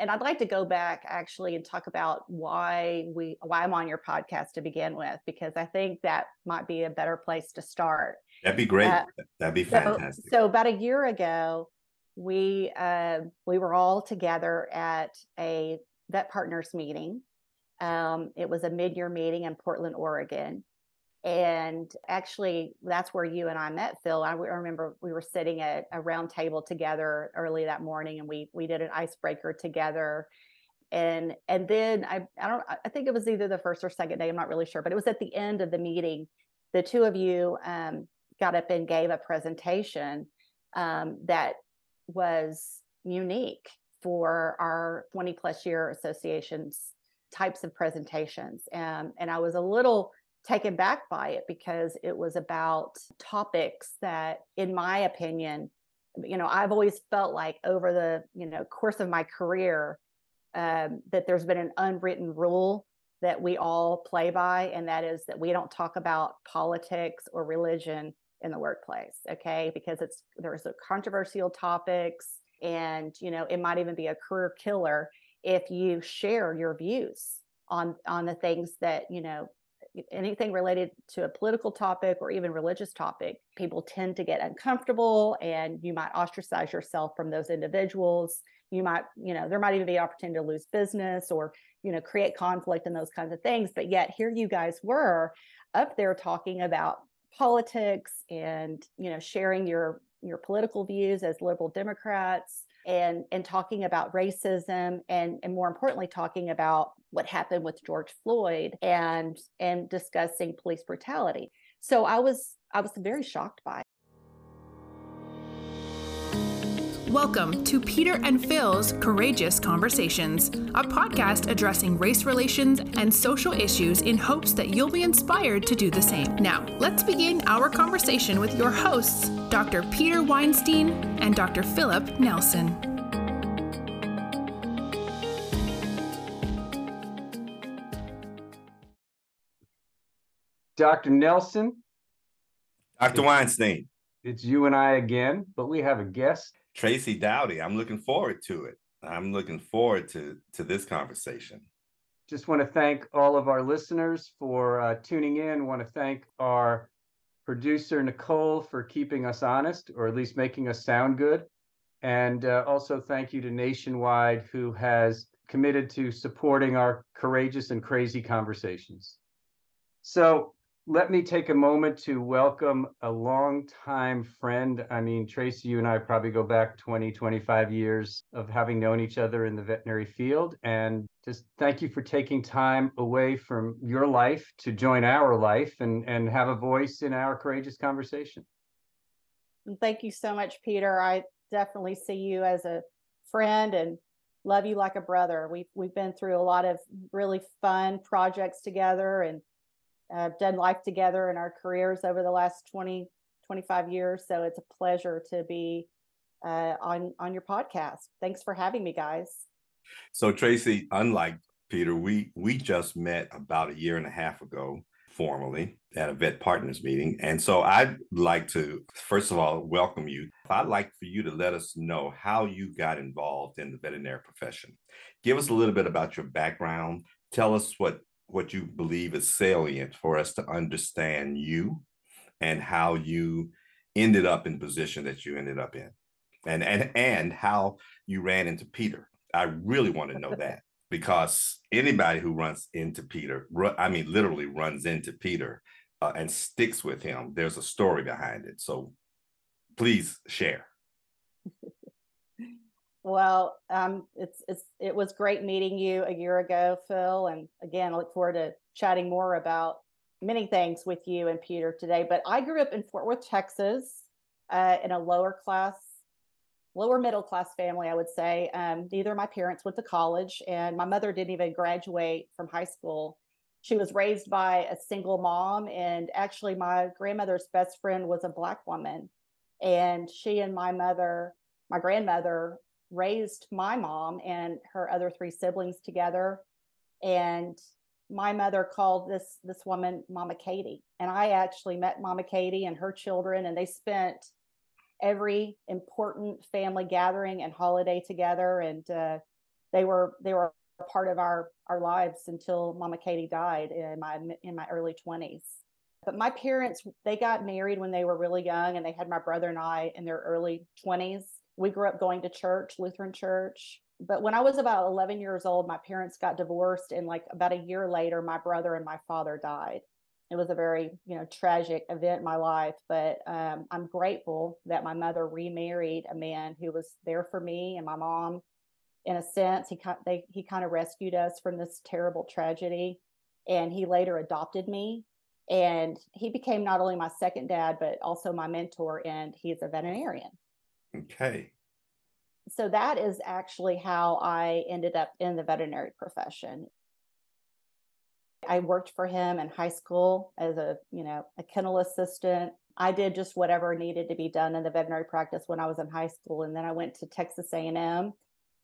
and I'd like to go back actually and talk about why we why I'm on your podcast to begin with because I think that might be a better place to start. That'd be great. Uh, That'd be fantastic. So, so, about a year ago, we uh, we were all together at a vet partners meeting. Um, it was a mid year meeting in Portland, Oregon, and actually, that's where you and I met, Phil. I remember we were sitting at a round table together early that morning, and we we did an icebreaker together. And and then I I don't I think it was either the first or second day. I'm not really sure, but it was at the end of the meeting. The two of you um, got up and gave a presentation um, that was unique for our 20 plus year associations types of presentations. Um, and I was a little taken back by it because it was about topics that, in my opinion, you know, I've always felt like over the you know course of my career um, that there's been an unwritten rule that we all play by, and that is that we don't talk about politics or religion in the workplace. Okay, because it's there's a controversial topics, and you know it might even be a career killer if you share your views on on the things that you know anything related to a political topic or even religious topic, people tend to get uncomfortable and you might ostracize yourself from those individuals. You might, you know, there might even be opportunity to lose business or, you know, create conflict and those kinds of things. But yet here you guys were up there talking about politics and, you know, sharing your your political views as liberal Democrats and and talking about racism and and more importantly talking about what happened with George Floyd and and discussing police brutality. So I was I was very shocked by. It. Welcome to Peter and Phil's Courageous Conversations, a podcast addressing race relations and social issues in hopes that you'll be inspired to do the same. Now, let's begin our conversation with your hosts, Dr. Peter Weinstein and Dr. Philip Nelson. Dr. Nelson. Dr. Weinstein. It's you and I again, but we have a guest. Tracy Dowdy. I'm looking forward to it. I'm looking forward to, to this conversation. Just want to thank all of our listeners for uh, tuning in. Want to thank our producer, Nicole, for keeping us honest, or at least making us sound good. And uh, also thank you to Nationwide, who has committed to supporting our courageous and crazy conversations. So, let me take a moment to welcome a longtime friend. I mean, Tracy, you and I probably go back 20, 25 years of having known each other in the veterinary field. And just thank you for taking time away from your life to join our life and, and have a voice in our courageous conversation. And thank you so much, Peter. I definitely see you as a friend and love you like a brother. We've, we've been through a lot of really fun projects together and uh, done life together in our careers over the last 20, 25 years. So it's a pleasure to be uh, on on your podcast. Thanks for having me, guys. So Tracy, unlike Peter, we we just met about a year and a half ago formally at a vet partners meeting. And so I'd like to first of all welcome you. I'd like for you to let us know how you got involved in the veterinary profession. Give us a little bit about your background. Tell us what what you believe is salient for us to understand you and how you ended up in the position that you ended up in. And and and how you ran into peter. I really want to know that because anybody who runs into peter i mean literally runs into peter uh, and sticks with him there's a story behind it. So please share well, um, it's it's it was great meeting you a year ago, Phil, and again, I look forward to chatting more about many things with you and Peter today. But I grew up in Fort Worth, Texas, uh, in a lower class, lower middle class family, I would say. Um, neither of my parents went to college, and my mother didn't even graduate from high school. She was raised by a single mom, and actually, my grandmother's best friend was a black woman, and she and my mother, my grandmother, raised my mom and her other three siblings together and my mother called this this woman mama katie and i actually met mama katie and her children and they spent every important family gathering and holiday together and uh, they were they were part of our our lives until Mama Katie died in my in my early 20s. But my parents they got married when they were really young and they had my brother and I in their early 20s. We grew up going to church, Lutheran church. But when I was about 11 years old, my parents got divorced and like about a year later my brother and my father died. It was a very, you know, tragic event in my life, but um, I'm grateful that my mother remarried a man who was there for me and my mom in a sense. He they he kind of rescued us from this terrible tragedy, and he later adopted me. And he became not only my second dad, but also my mentor, and he's a veterinarian. Okay. So that is actually how I ended up in the veterinary profession. I worked for him in high school as a, you know, a kennel assistant. I did just whatever needed to be done in the veterinary practice when I was in high school and then I went to Texas A&M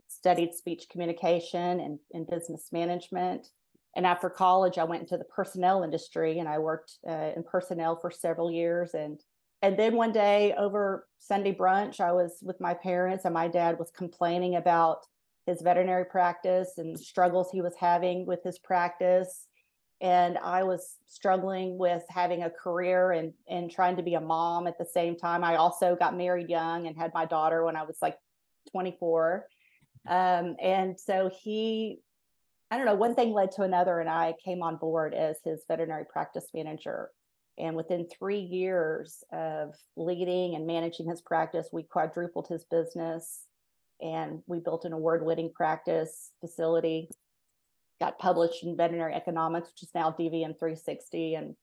studied speech communication and, and business management. And after college, I went into the personnel industry and I worked uh, in personnel for several years. And and then one day over Sunday brunch, I was with my parents, and my dad was complaining about his veterinary practice and struggles he was having with his practice. And I was struggling with having a career and, and trying to be a mom at the same time. I also got married young and had my daughter when I was like 24. Um, and so he, I don't know, one thing led to another, and I came on board as his veterinary practice manager. And within three years of leading and managing his practice, we quadrupled his business and we built an award winning practice facility. Got published in veterinary economics, which is now DVM 360. And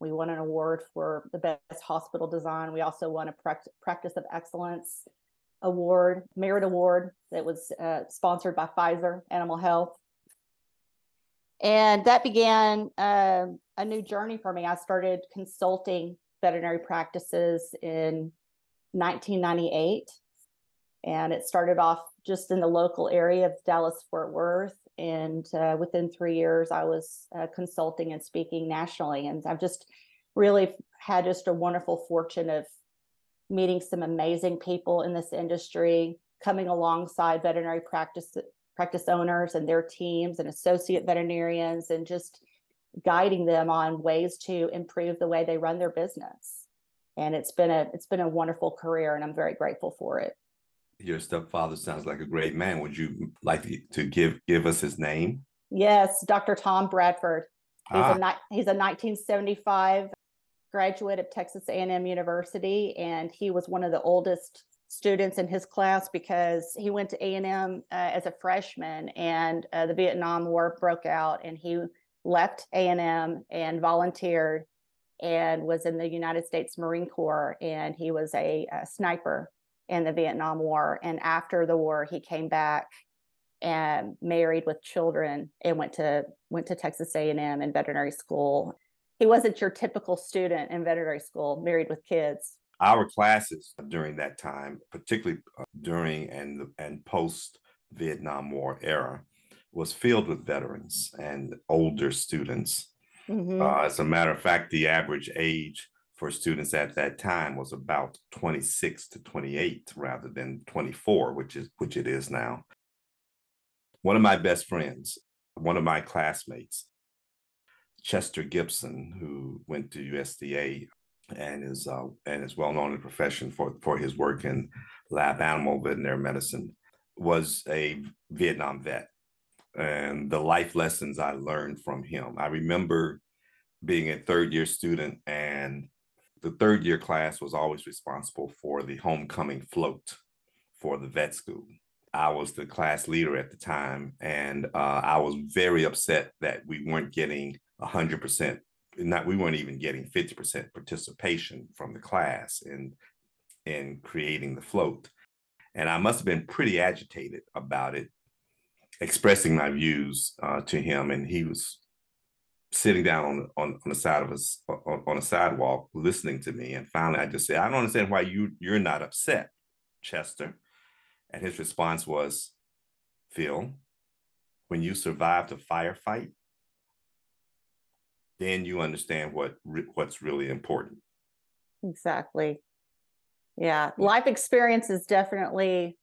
we won an award for the best hospital design. We also won a practice of excellence award, merit award that was uh, sponsored by Pfizer Animal Health. And that began uh, a new journey for me. I started consulting veterinary practices in 1998. And it started off just in the local area of Dallas Fort Worth. And uh, within three years, I was uh, consulting and speaking nationally. And I've just really had just a wonderful fortune of meeting some amazing people in this industry, coming alongside veterinary practice practice owners and their teams and associate veterinarians and just guiding them on ways to improve the way they run their business. And it's been a it's been a wonderful career and I'm very grateful for it. Your stepfather sounds like a great man. Would you like to give give us his name? Yes, Dr. Tom Bradford. He's ah. a he's a 1975 graduate of Texas A&M University, and he was one of the oldest students in his class because he went to A&M uh, as a freshman, and uh, the Vietnam War broke out, and he left A&M and volunteered and was in the United States Marine Corps, and he was a, a sniper in the Vietnam War. And after the war, he came back and married with children and went to went to Texas A&M and veterinary school he wasn't your typical student in veterinary school, married with kids. Our classes during that time, particularly uh, during and and post Vietnam War era, was filled with veterans and older students. Mm-hmm. Uh, as a matter of fact, the average age for students at that time was about 26 to 28 rather than 24, which is which it is now. One of my best friends, one of my classmates, Chester Gibson, who went to USDA and is uh, and is well known in the profession for for his work in lab animal veterinary medicine, was a Vietnam vet, and the life lessons I learned from him. I remember being a third year student, and the third year class was always responsible for the homecoming float for the vet school. I was the class leader at the time, and uh, I was very upset that we weren't getting 100% not we weren't even getting 50% participation from the class in in creating the float and i must have been pretty agitated about it expressing my views uh, to him and he was sitting down on, on, on the side of us on, on a sidewalk listening to me and finally i just said i don't understand why you you're not upset chester. And his response was phil when you survived a firefight then you understand what what's really important. Exactly. Yeah. Life experience is definitely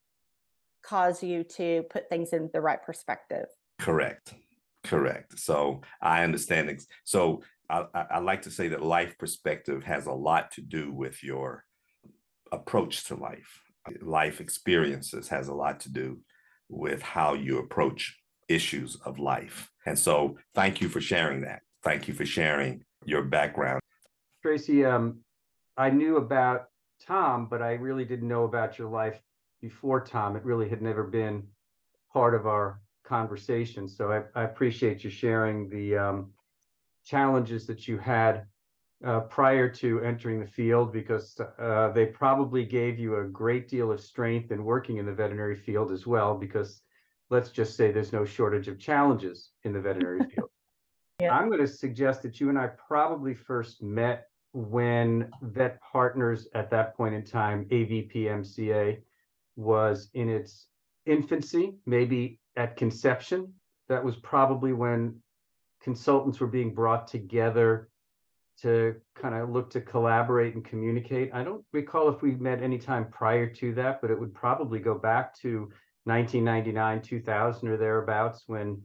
cause you to put things in the right perspective. Correct. Correct. So I understand. ex- So I, I, I like to say that life perspective has a lot to do with your approach to life. Life experiences has a lot to do with how you approach issues of life. And so thank you for sharing that. Thank you for sharing your background. Tracy, um, I knew about Tom, but I really didn't know about your life before Tom. It really had never been part of our conversation. So I, I appreciate you sharing the um, challenges that you had uh, prior to entering the field because uh, they probably gave you a great deal of strength in working in the veterinary field as well. Because let's just say there's no shortage of challenges in the veterinary field. Yeah. I'm going to suggest that you and I probably first met when Vet Partners at that point in time, AVP MCA, was in its infancy, maybe at conception. That was probably when consultants were being brought together to kind of look to collaborate and communicate. I don't recall if we met any time prior to that, but it would probably go back to 1999, 2000 or thereabouts when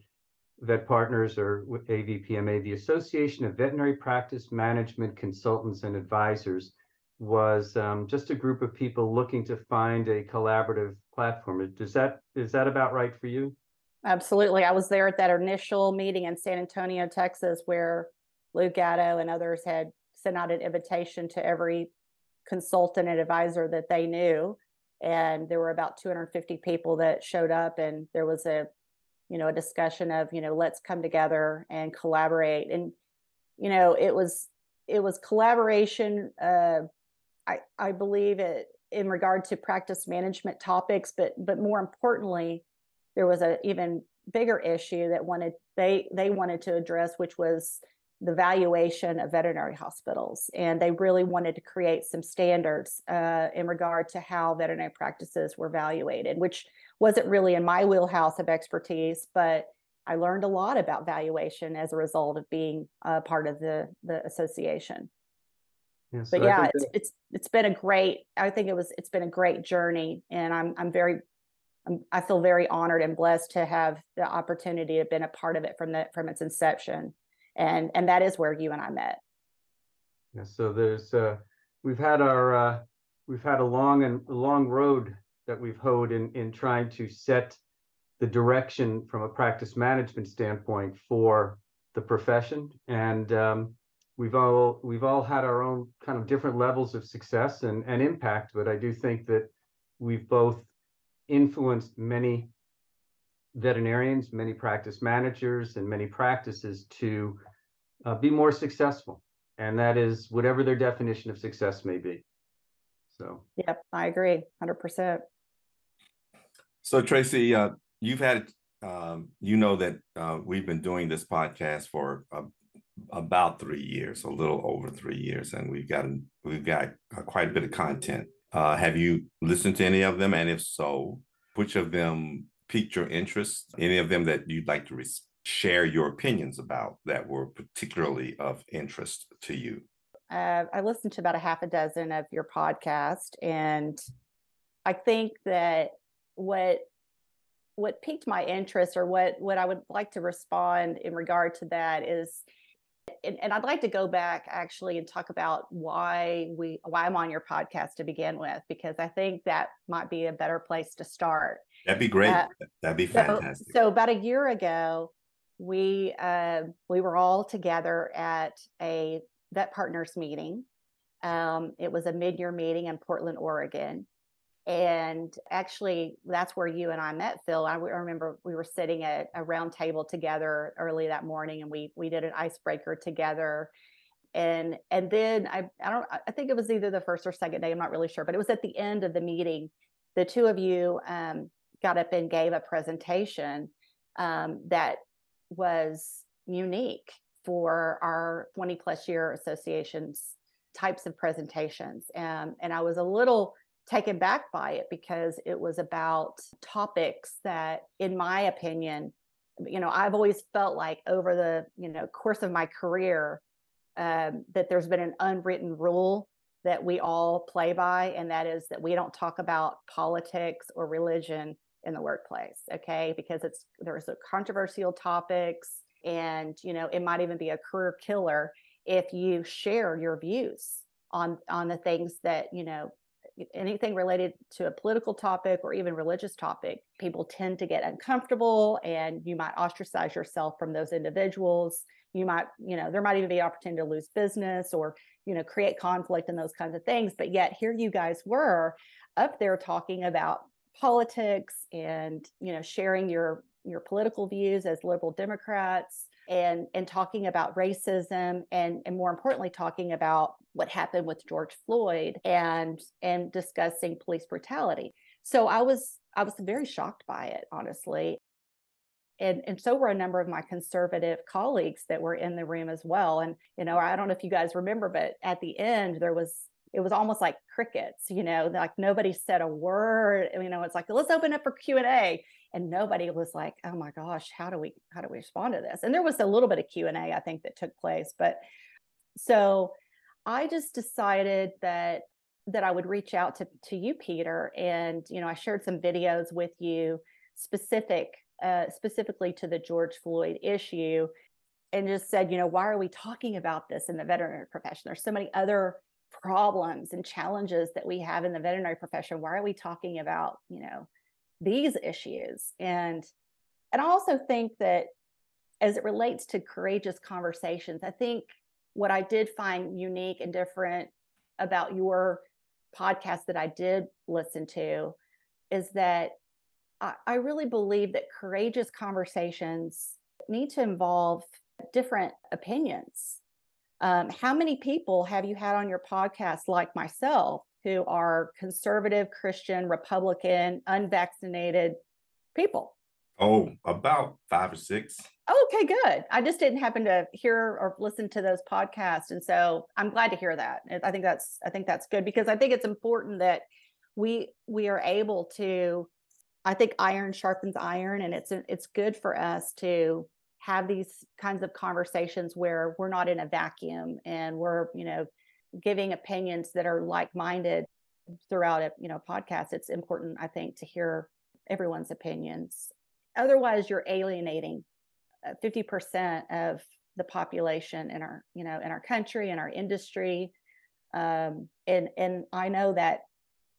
Vet Partners or AVPMA, the Association of Veterinary Practice Management Consultants and Advisors, was um, just a group of people looking to find a collaborative platform. Does that is that about right for you? Absolutely. I was there at that initial meeting in San Antonio, Texas, where Lou Gatto and others had sent out an invitation to every consultant and advisor that they knew. And there were about 250 people that showed up, and there was a you know a discussion of you know let's come together and collaborate and you know it was it was collaboration uh i i believe it in regard to practice management topics but but more importantly there was a even bigger issue that wanted they they wanted to address which was the valuation of veterinary hospitals and they really wanted to create some standards uh, in regard to how veterinary practices were evaluated which wasn't really in my wheelhouse of expertise, but I learned a lot about valuation as a result of being a part of the the association. Yeah, so But yeah, it's that- it's it's been a great. I think it was it's been a great journey, and I'm I'm very. I'm, I feel very honored and blessed to have the opportunity to have been a part of it from the from its inception, and and that is where you and I met. Yeah, so there's uh we've had our uh we've had a long and long road that we've hoed in in trying to set the direction from a practice management standpoint for the profession and um we've all we've all had our own kind of different levels of success and and impact but I do think that we've both influenced many veterinarians many practice managers and many practices to uh, be more successful and that is whatever their definition of success may be. So, Yep, I agree, hundred percent. So Tracy, uh, you've had, um, you know that uh, we've been doing this podcast for uh, about three years, a little over three years, and we've gotten we've got uh, quite a bit of content. Uh, have you listened to any of them, and if so, which of them piqued your interest? Any of them that you'd like to re- share your opinions about that were particularly of interest to you? uh, I listened to about a half a dozen of your podcast, and I think that what what piqued my interest, or what what I would like to respond in regard to that, is, and, and I'd like to go back actually and talk about why we why I'm on your podcast to begin with, because I think that might be a better place to start. That'd be great. Uh, That'd be So, fantastic. so about a year ago, we uh, we were all together at a vet partners meeting. Um, it was a mid-year meeting in Portland, Oregon, and actually that's where you and I met, Phil. I remember we were sitting at a round table together early that morning, and we we did an icebreaker together. And and then I I don't I think it was either the first or second day. I'm not really sure, but it was at the end of the meeting. The two of you um, got up and gave a presentation um, that was unique for our 20 plus year associations types of presentations. Um, and I was a little taken back by it because it was about topics that, in my opinion, you know, I've always felt like over the, you know, course of my career, um, that there's been an unwritten rule that we all play by, and that is that we don't talk about politics or religion in the workplace okay? Because it's there's controversial topics and you know it might even be a career killer if you share your views on on the things that you know anything related to a political topic or even religious topic people tend to get uncomfortable and you might ostracize yourself from those individuals. You might you know there might even be opportunity to lose business or you know create conflict and those kinds of things. But yet here you guys were up there talking about politics and you know sharing your your political views as liberal democrats and and talking about racism and and more importantly talking about what happened with George Floyd and and discussing police brutality. So I was I was very shocked by it honestly. And and so were a number of my conservative colleagues that were in the room as well and you know I don't know if you guys remember but at the end there was it was almost like crickets you know like nobody said a word you know it's like let's open up for q&a and nobody was like oh my gosh how do we how do we respond to this and there was a little bit of q&a i think that took place but so i just decided that that i would reach out to to you peter and you know i shared some videos with you specific uh, specifically to the george floyd issue and just said you know why are we talking about this in the veterinary profession? There's so many other problems and challenges that we have in the veterinary profession. Why are we talking about you know these issues? And and i also think that as it relates to courageous conversations i think what i did find unique and different about your podcast that i did listen to is that I, I really believe that courageous conversations need to involve different opinions um, how many people have you had on your podcast like myself who are conservative, Christian, Republican, unvaccinated people? Oh, about five or six. Okay, good. I just didn't happen to hear or listen to those podcasts, and so I'm glad to hear that. I think that's I think that's good because I think it's important that we we are able to. I think iron sharpens iron, and it's it's good for us to have these kinds of conversations where we're not in a vacuum and we're you know giving opinions that are like-minded throughout a you know podcast it's important i think to hear everyone's opinions otherwise you're alienating 50% uh, of the population in our you know in our country in our industry. Um, and and i know that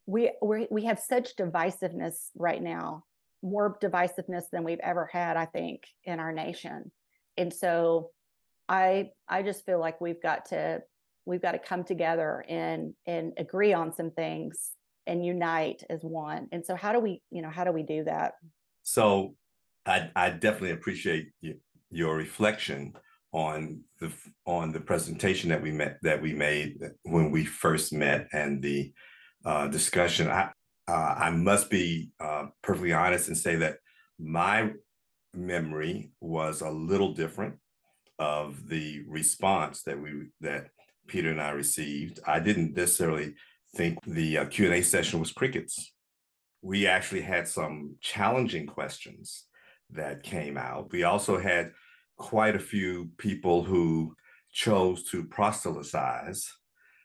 we we we have such divisiveness right now more divisiveness than we've ever had i think in our nation. And so i i just feel like we've got to we've got to come together and and agree on some things and unite as one. And so how do we you know how do we do that? So i i definitely appreciate you, your reflection on the on the presentation that we met that we made when we first met and the uh, discussion i uh, I must be uh, perfectly honest and say that my memory was a little different of the response that we that Peter and I received. I didn't necessarily think the uh, Q and A session was crickets. We actually had some challenging questions that came out. We also had quite a few people who chose to proselytize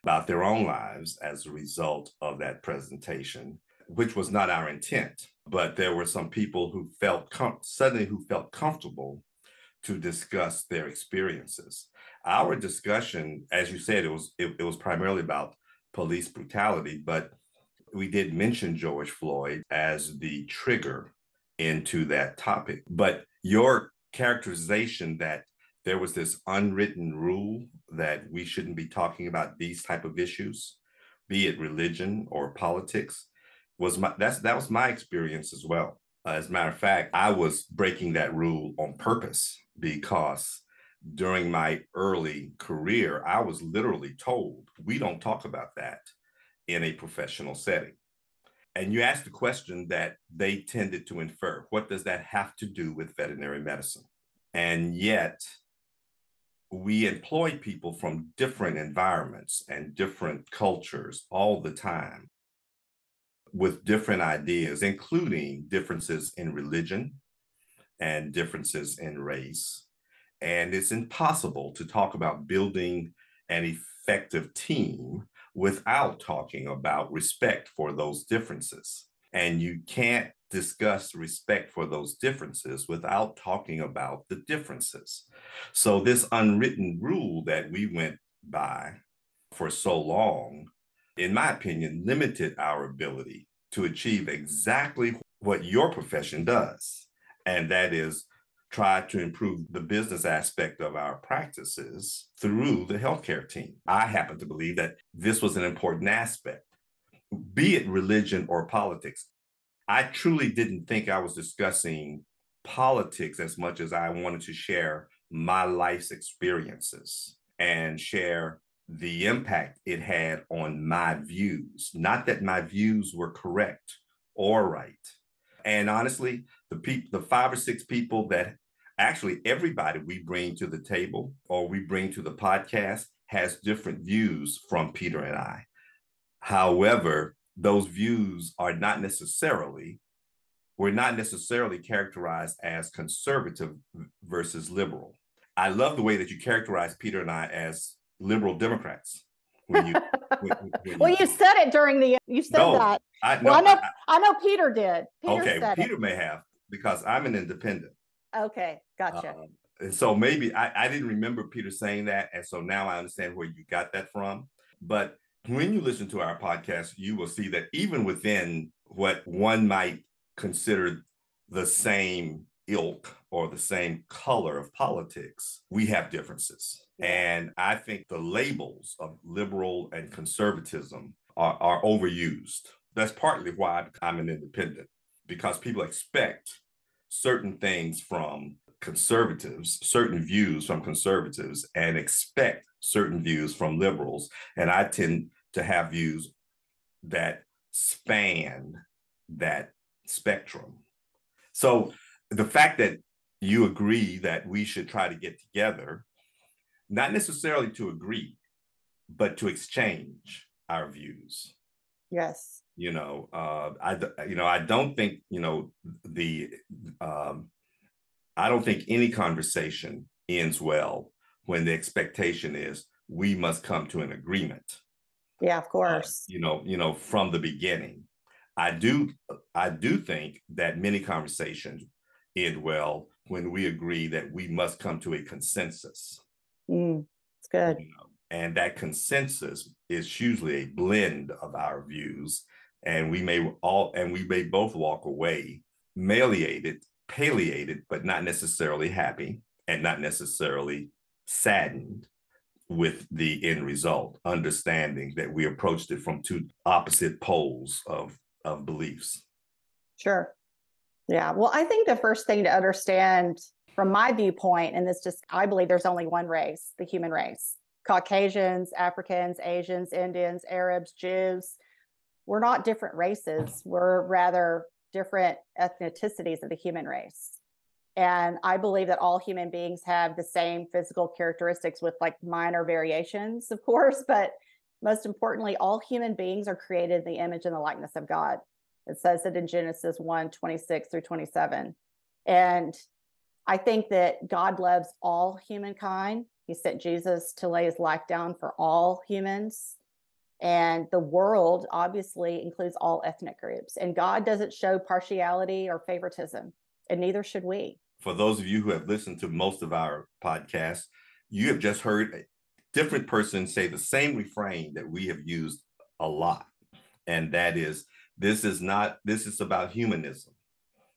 about their own lives as a result of that presentation which was not our intent. But there were some people who felt com- suddenly who felt comfortable to discuss their experiences. Our discussion, as you said, it was it, it was primarily about police brutality, but we did mention George Floyd as the trigger into that topic. But your characterization that there was this unwritten rule that we shouldn't be talking about these type of issues, be it religion or politics, was my that's that was my experience as well. Uh, as a matter of fact, I was breaking that rule on purpose because during my early career, I was literally told we don't talk about that in a professional setting. And you asked the question that they tended to infer what does that have to do with veterinary medicine? And yet, we employ people from different environments and different cultures all the time with different ideas, including differences in religion and differences in race. And it's impossible to talk about building an effective team without talking about respect for those differences. And you can't discuss respect for those differences without talking about the differences. So, this unwritten rule that we went by for so long, in my opinion, limited our ability to achieve exactly what your profession does. And that is try to improve the business aspect of our practices through the healthcare team. I happen to believe that this was an important aspect, be it religion or politics. I truly didn't think I was discussing politics as much as I wanted to share my life's experiences and share the impact it had on my views. Not that my views were correct or right. And honestly, the people, the five or six people that actually everybody we bring to the table or we bring to the podcast has different views from Peter and I. However, those views are not necessarily we're not necessarily characterized as conservative versus liberal. I love the way that you characterize Peter and I as liberal Democrats. When you, when, when well, you, you, said it during the you said no, that. I, no, well, I know I, I, know Peter did. Peter okay, Peter it. may have because I'm an independent. Okay, gotcha. Um, and so maybe I, I didn't remember Peter saying that, and so now I understand where you got that from. But when you listen to our podcast, you will see that even within what one might consider the same ilk or the same color of politics, we have differences. And I think the labels of liberal and conservatism are, are overused. That's partly why I'm an independent, because people expect certain things from conservatives, certain views from conservatives, and expect certain views from liberals. And I tend to have views that span that spectrum. So the fact that you agree that we should try to get together, not necessarily to agree, but to exchange our views. Yes. You know, uh, I you know I don't think you know the um, I don't think any conversation ends well when the expectation is we must come to an agreement. Yeah, of course. Uh, you know, you know from the beginning. I do I do think that many conversations end well when we agree that we must come to a consensus. Mm, it's good. You know, and that consensus is usually a blend of our views. And we may all and we may both walk away meliated, palliated, but not necessarily happy and not necessarily saddened with the end result, understanding that we approached it from two opposite poles of, of beliefs. Sure. Yeah. Well, I think the first thing to understand from my viewpoint, and this just, I believe there's only one race, the human race Caucasians, Africans, Asians, Indians, Arabs, Jews. We're not different races. We're rather different ethnicities of the human race. And I believe that all human beings have the same physical characteristics with like minor variations, of course, but most importantly, all human beings are created in the image and the likeness of God. It says it in Genesis 1 26 through 27. And I think that God loves all humankind. He sent Jesus to lay his life down for all humans. And the world obviously includes all ethnic groups. And God doesn't show partiality or favoritism, and neither should we. For those of you who have listened to most of our podcasts, you have just heard a different person say the same refrain that we have used a lot. And that is this is not, this is about humanism.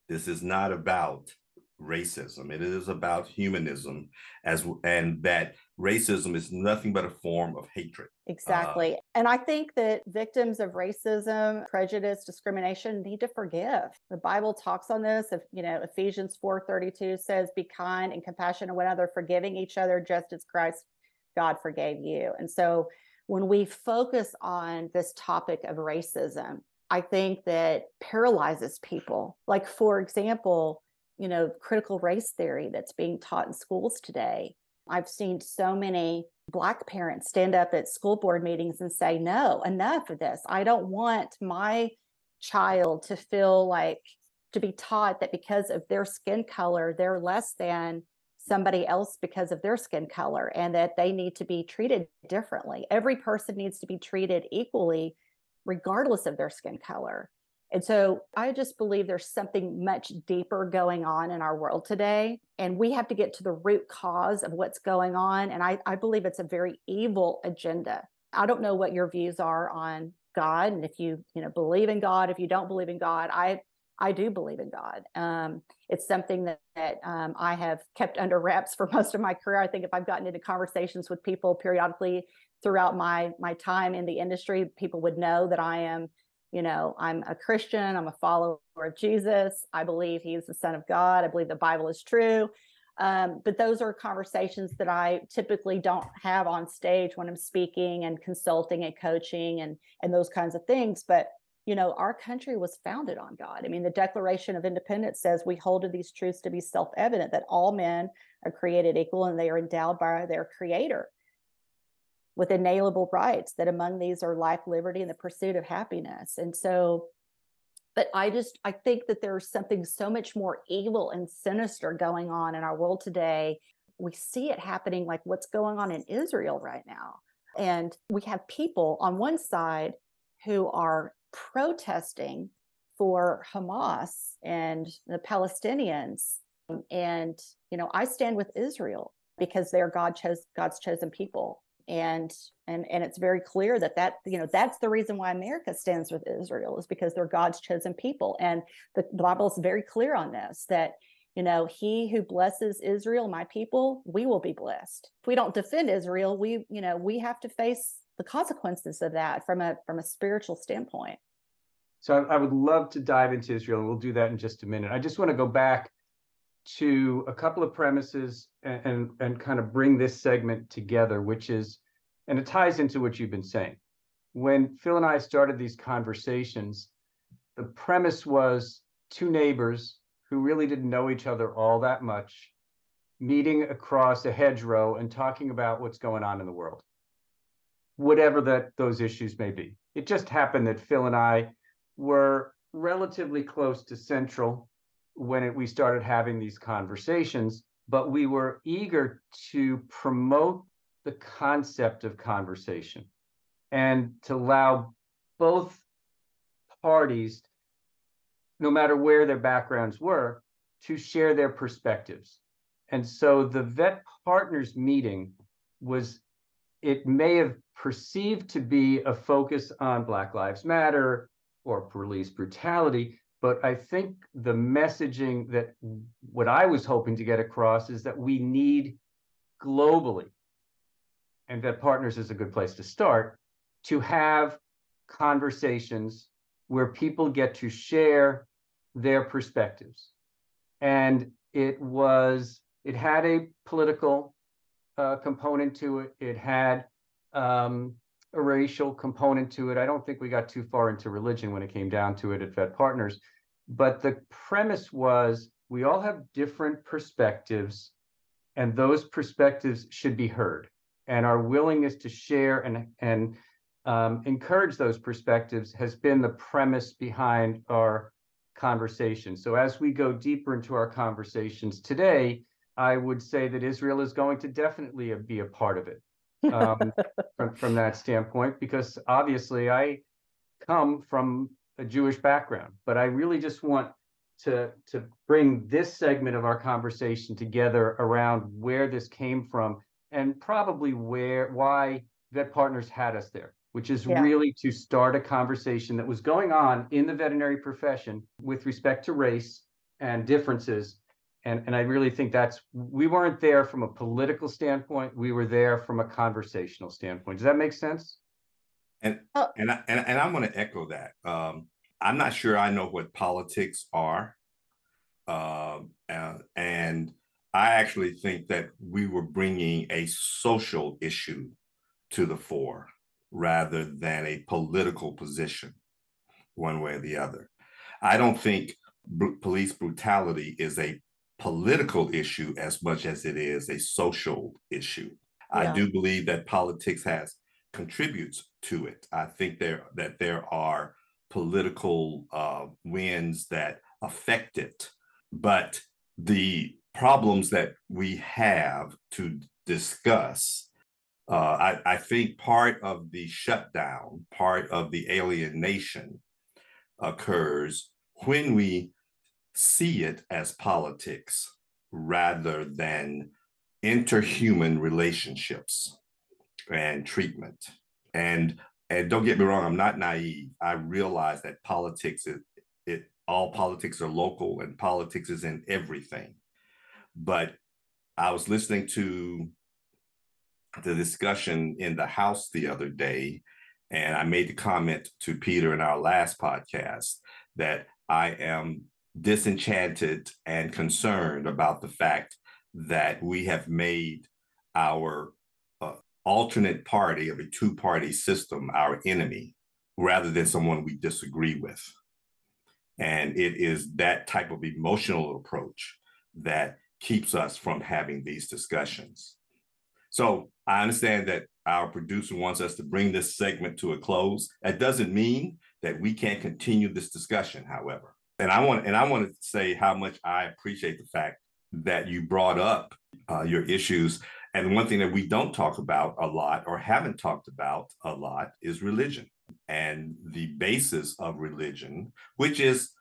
This is not about racism. It is about humanism as and that racism is nothing but a form of hatred. Exactly. Uh, and I think that victims of racism, prejudice, discrimination need to forgive. The Bible talks on this. If you know, Ephesians 4:32 says, be kind and compassionate to one another, forgiving each other just as Christ God forgave you. And so when we focus on this topic of racism, I think that paralyzes people. Like, for example, you know, critical race theory that's being taught in schools today. I've seen so many Black parents stand up at school board meetings and say, no, enough of this. I don't want my child to feel like to be taught that because of their skin color, they're less than somebody else because of their skin color and that they need to be treated differently. Every person needs to be treated equally, regardless of their skin color. And so I just believe there's something much deeper going on in our world today. And we have to get to the root cause of what's going on. And I, I believe it's a very evil agenda. I don't know what your views are on God and if you, you know, believe in God, if you don't believe in God. I I do believe in God. Um, it's something that, that um, I have kept under wraps for most of my career. I think if I've gotten into conversations with people periodically throughout my my time in the industry, people would know that I am, you know, I'm a Christian. I'm a follower of Jesus. I believe He's the Son of God. I believe the Bible is true. Um, but those are conversations that I typically don't have on stage when I'm speaking and consulting and coaching and and those kinds of things. But you know, our country was founded on God. I mean, the Declaration of Independence says we hold to these truths to be self evident that all men are created equal and they are endowed by their creator with inalienable rights, that among these are life, liberty, and the pursuit of happiness. And so, but I just, I think that there's something so much more evil and sinister going on in our world today. We see it happening like what's going on in Israel right now. And we have people on one side who are protesting for Hamas and the Palestinians. And, you know, I stand with Israel because they're God chose God's chosen people. And and and it's very clear that that you know that's the reason why America stands with Israel is because they're God's chosen people. And the, Bible is very clear on this that you know he who blesses Israel, my people, we will be blessed. If we don't defend Israel, we you know we have to face the consequences of that from a from a spiritual standpoint. So I, I would love to dive into Israel, and we'll do that in just a minute. I just want to go back to a couple of premises and, and, and kind of bring this segment together, which is, and it ties into what you've been saying. When Phil and I started these conversations, the premise was two neighbors who really didn't know each other all that much meeting across a hedgerow and talking about what's going on in the world whatever that those issues may be. It just happened that Phil and I were relatively close to Central when it, we started having these conversations, but we were eager to promote the concept of conversation and to allow both parties, no matter where their backgrounds were, to share their perspectives. And so the vet partners meeting was, it may have perceived to be a focus on Black Lives Matter or police brutality. But I think the messaging that what I was hoping to get across is that we need globally, and Vet Partners is a good place to start, to have conversations where people get to share their perspectives. And it was, it had a political uh, component to it. It had um, a racial component to it. I don't think we got too far into religion when it came down to it at Vet Partners. But the premise was we all have different perspectives, and those perspectives should be heard. And our willingness to share and, and um, encourage those perspectives has been the premise behind our conversation. So as we go deeper into our conversations today, I would say that Israel is going to definitely be a part of it um, from, from that standpoint, because obviously I come from a Jewish background, but I really just want to to bring this segment of our conversation together around where this came from and probably where why vet partners had us there which is yeah. really to start a conversation that was going on in the veterinary profession with respect to race and differences and and I really think that's we weren't there from a political standpoint. We were there from a conversational standpoint. Does that make sense? And oh. and I, and, and I'm going to echo that. Um, I'm not sure I know what politics are, uh, uh, and I actually think that we were bringing a social issue to the fore rather than a political position, one way or the other. I don't think b- police brutality is a political issue as much as it is a social issue. Yeah. I do believe that politics has contributes to it. I think there that there are political uh, winds that affect it, but the problems that we have to discuss. Uh, I, I think part of the shutdown, part of the alienation, occurs when we see it as politics rather than interhuman relationships and treatment. And and don't get me wrong, I'm not naive. I realize that politics is it all politics are local and politics is in everything. But I was listening to the discussion in the House the other day, and I made the comment to Peter in our last podcast that I am disenchanted and concerned about the fact that we have made our uh, alternate party of a two party system our enemy rather than someone we disagree with. And it is that type of emotional approach that keeps us from having these discussions. So I understand that our producer wants us to bring this segment to a close. That doesn't mean that we can't continue this discussion, however. And I want and I want to say how much I appreciate the fact that you brought up uh, your issues. And one thing that we don't talk about a lot or haven't talked about a lot is religion and the basis of religion, which is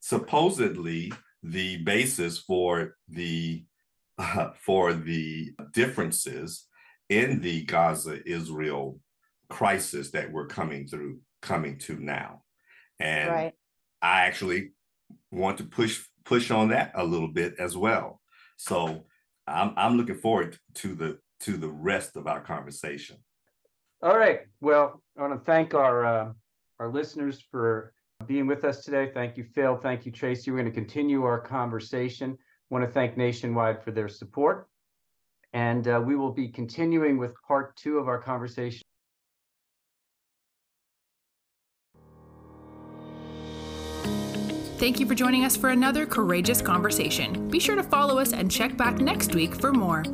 supposedly the basis for the uh, for the differences in the Gaza Israel crisis that we're coming through coming to now. And right. I actually want to push push on that a little bit as well. So I'm I'm looking forward to the to the rest of our conversation. All right. Well, I want to thank our uh, our listeners for being with us today. Thank you, Phil. Thank you, Tracy. We're going to continue our conversation. I want to thank Nationwide for their support. And uh, we will be continuing with part two of our conversation. Thank you for joining us for another courageous conversation. Be sure to follow us and check back next week for more.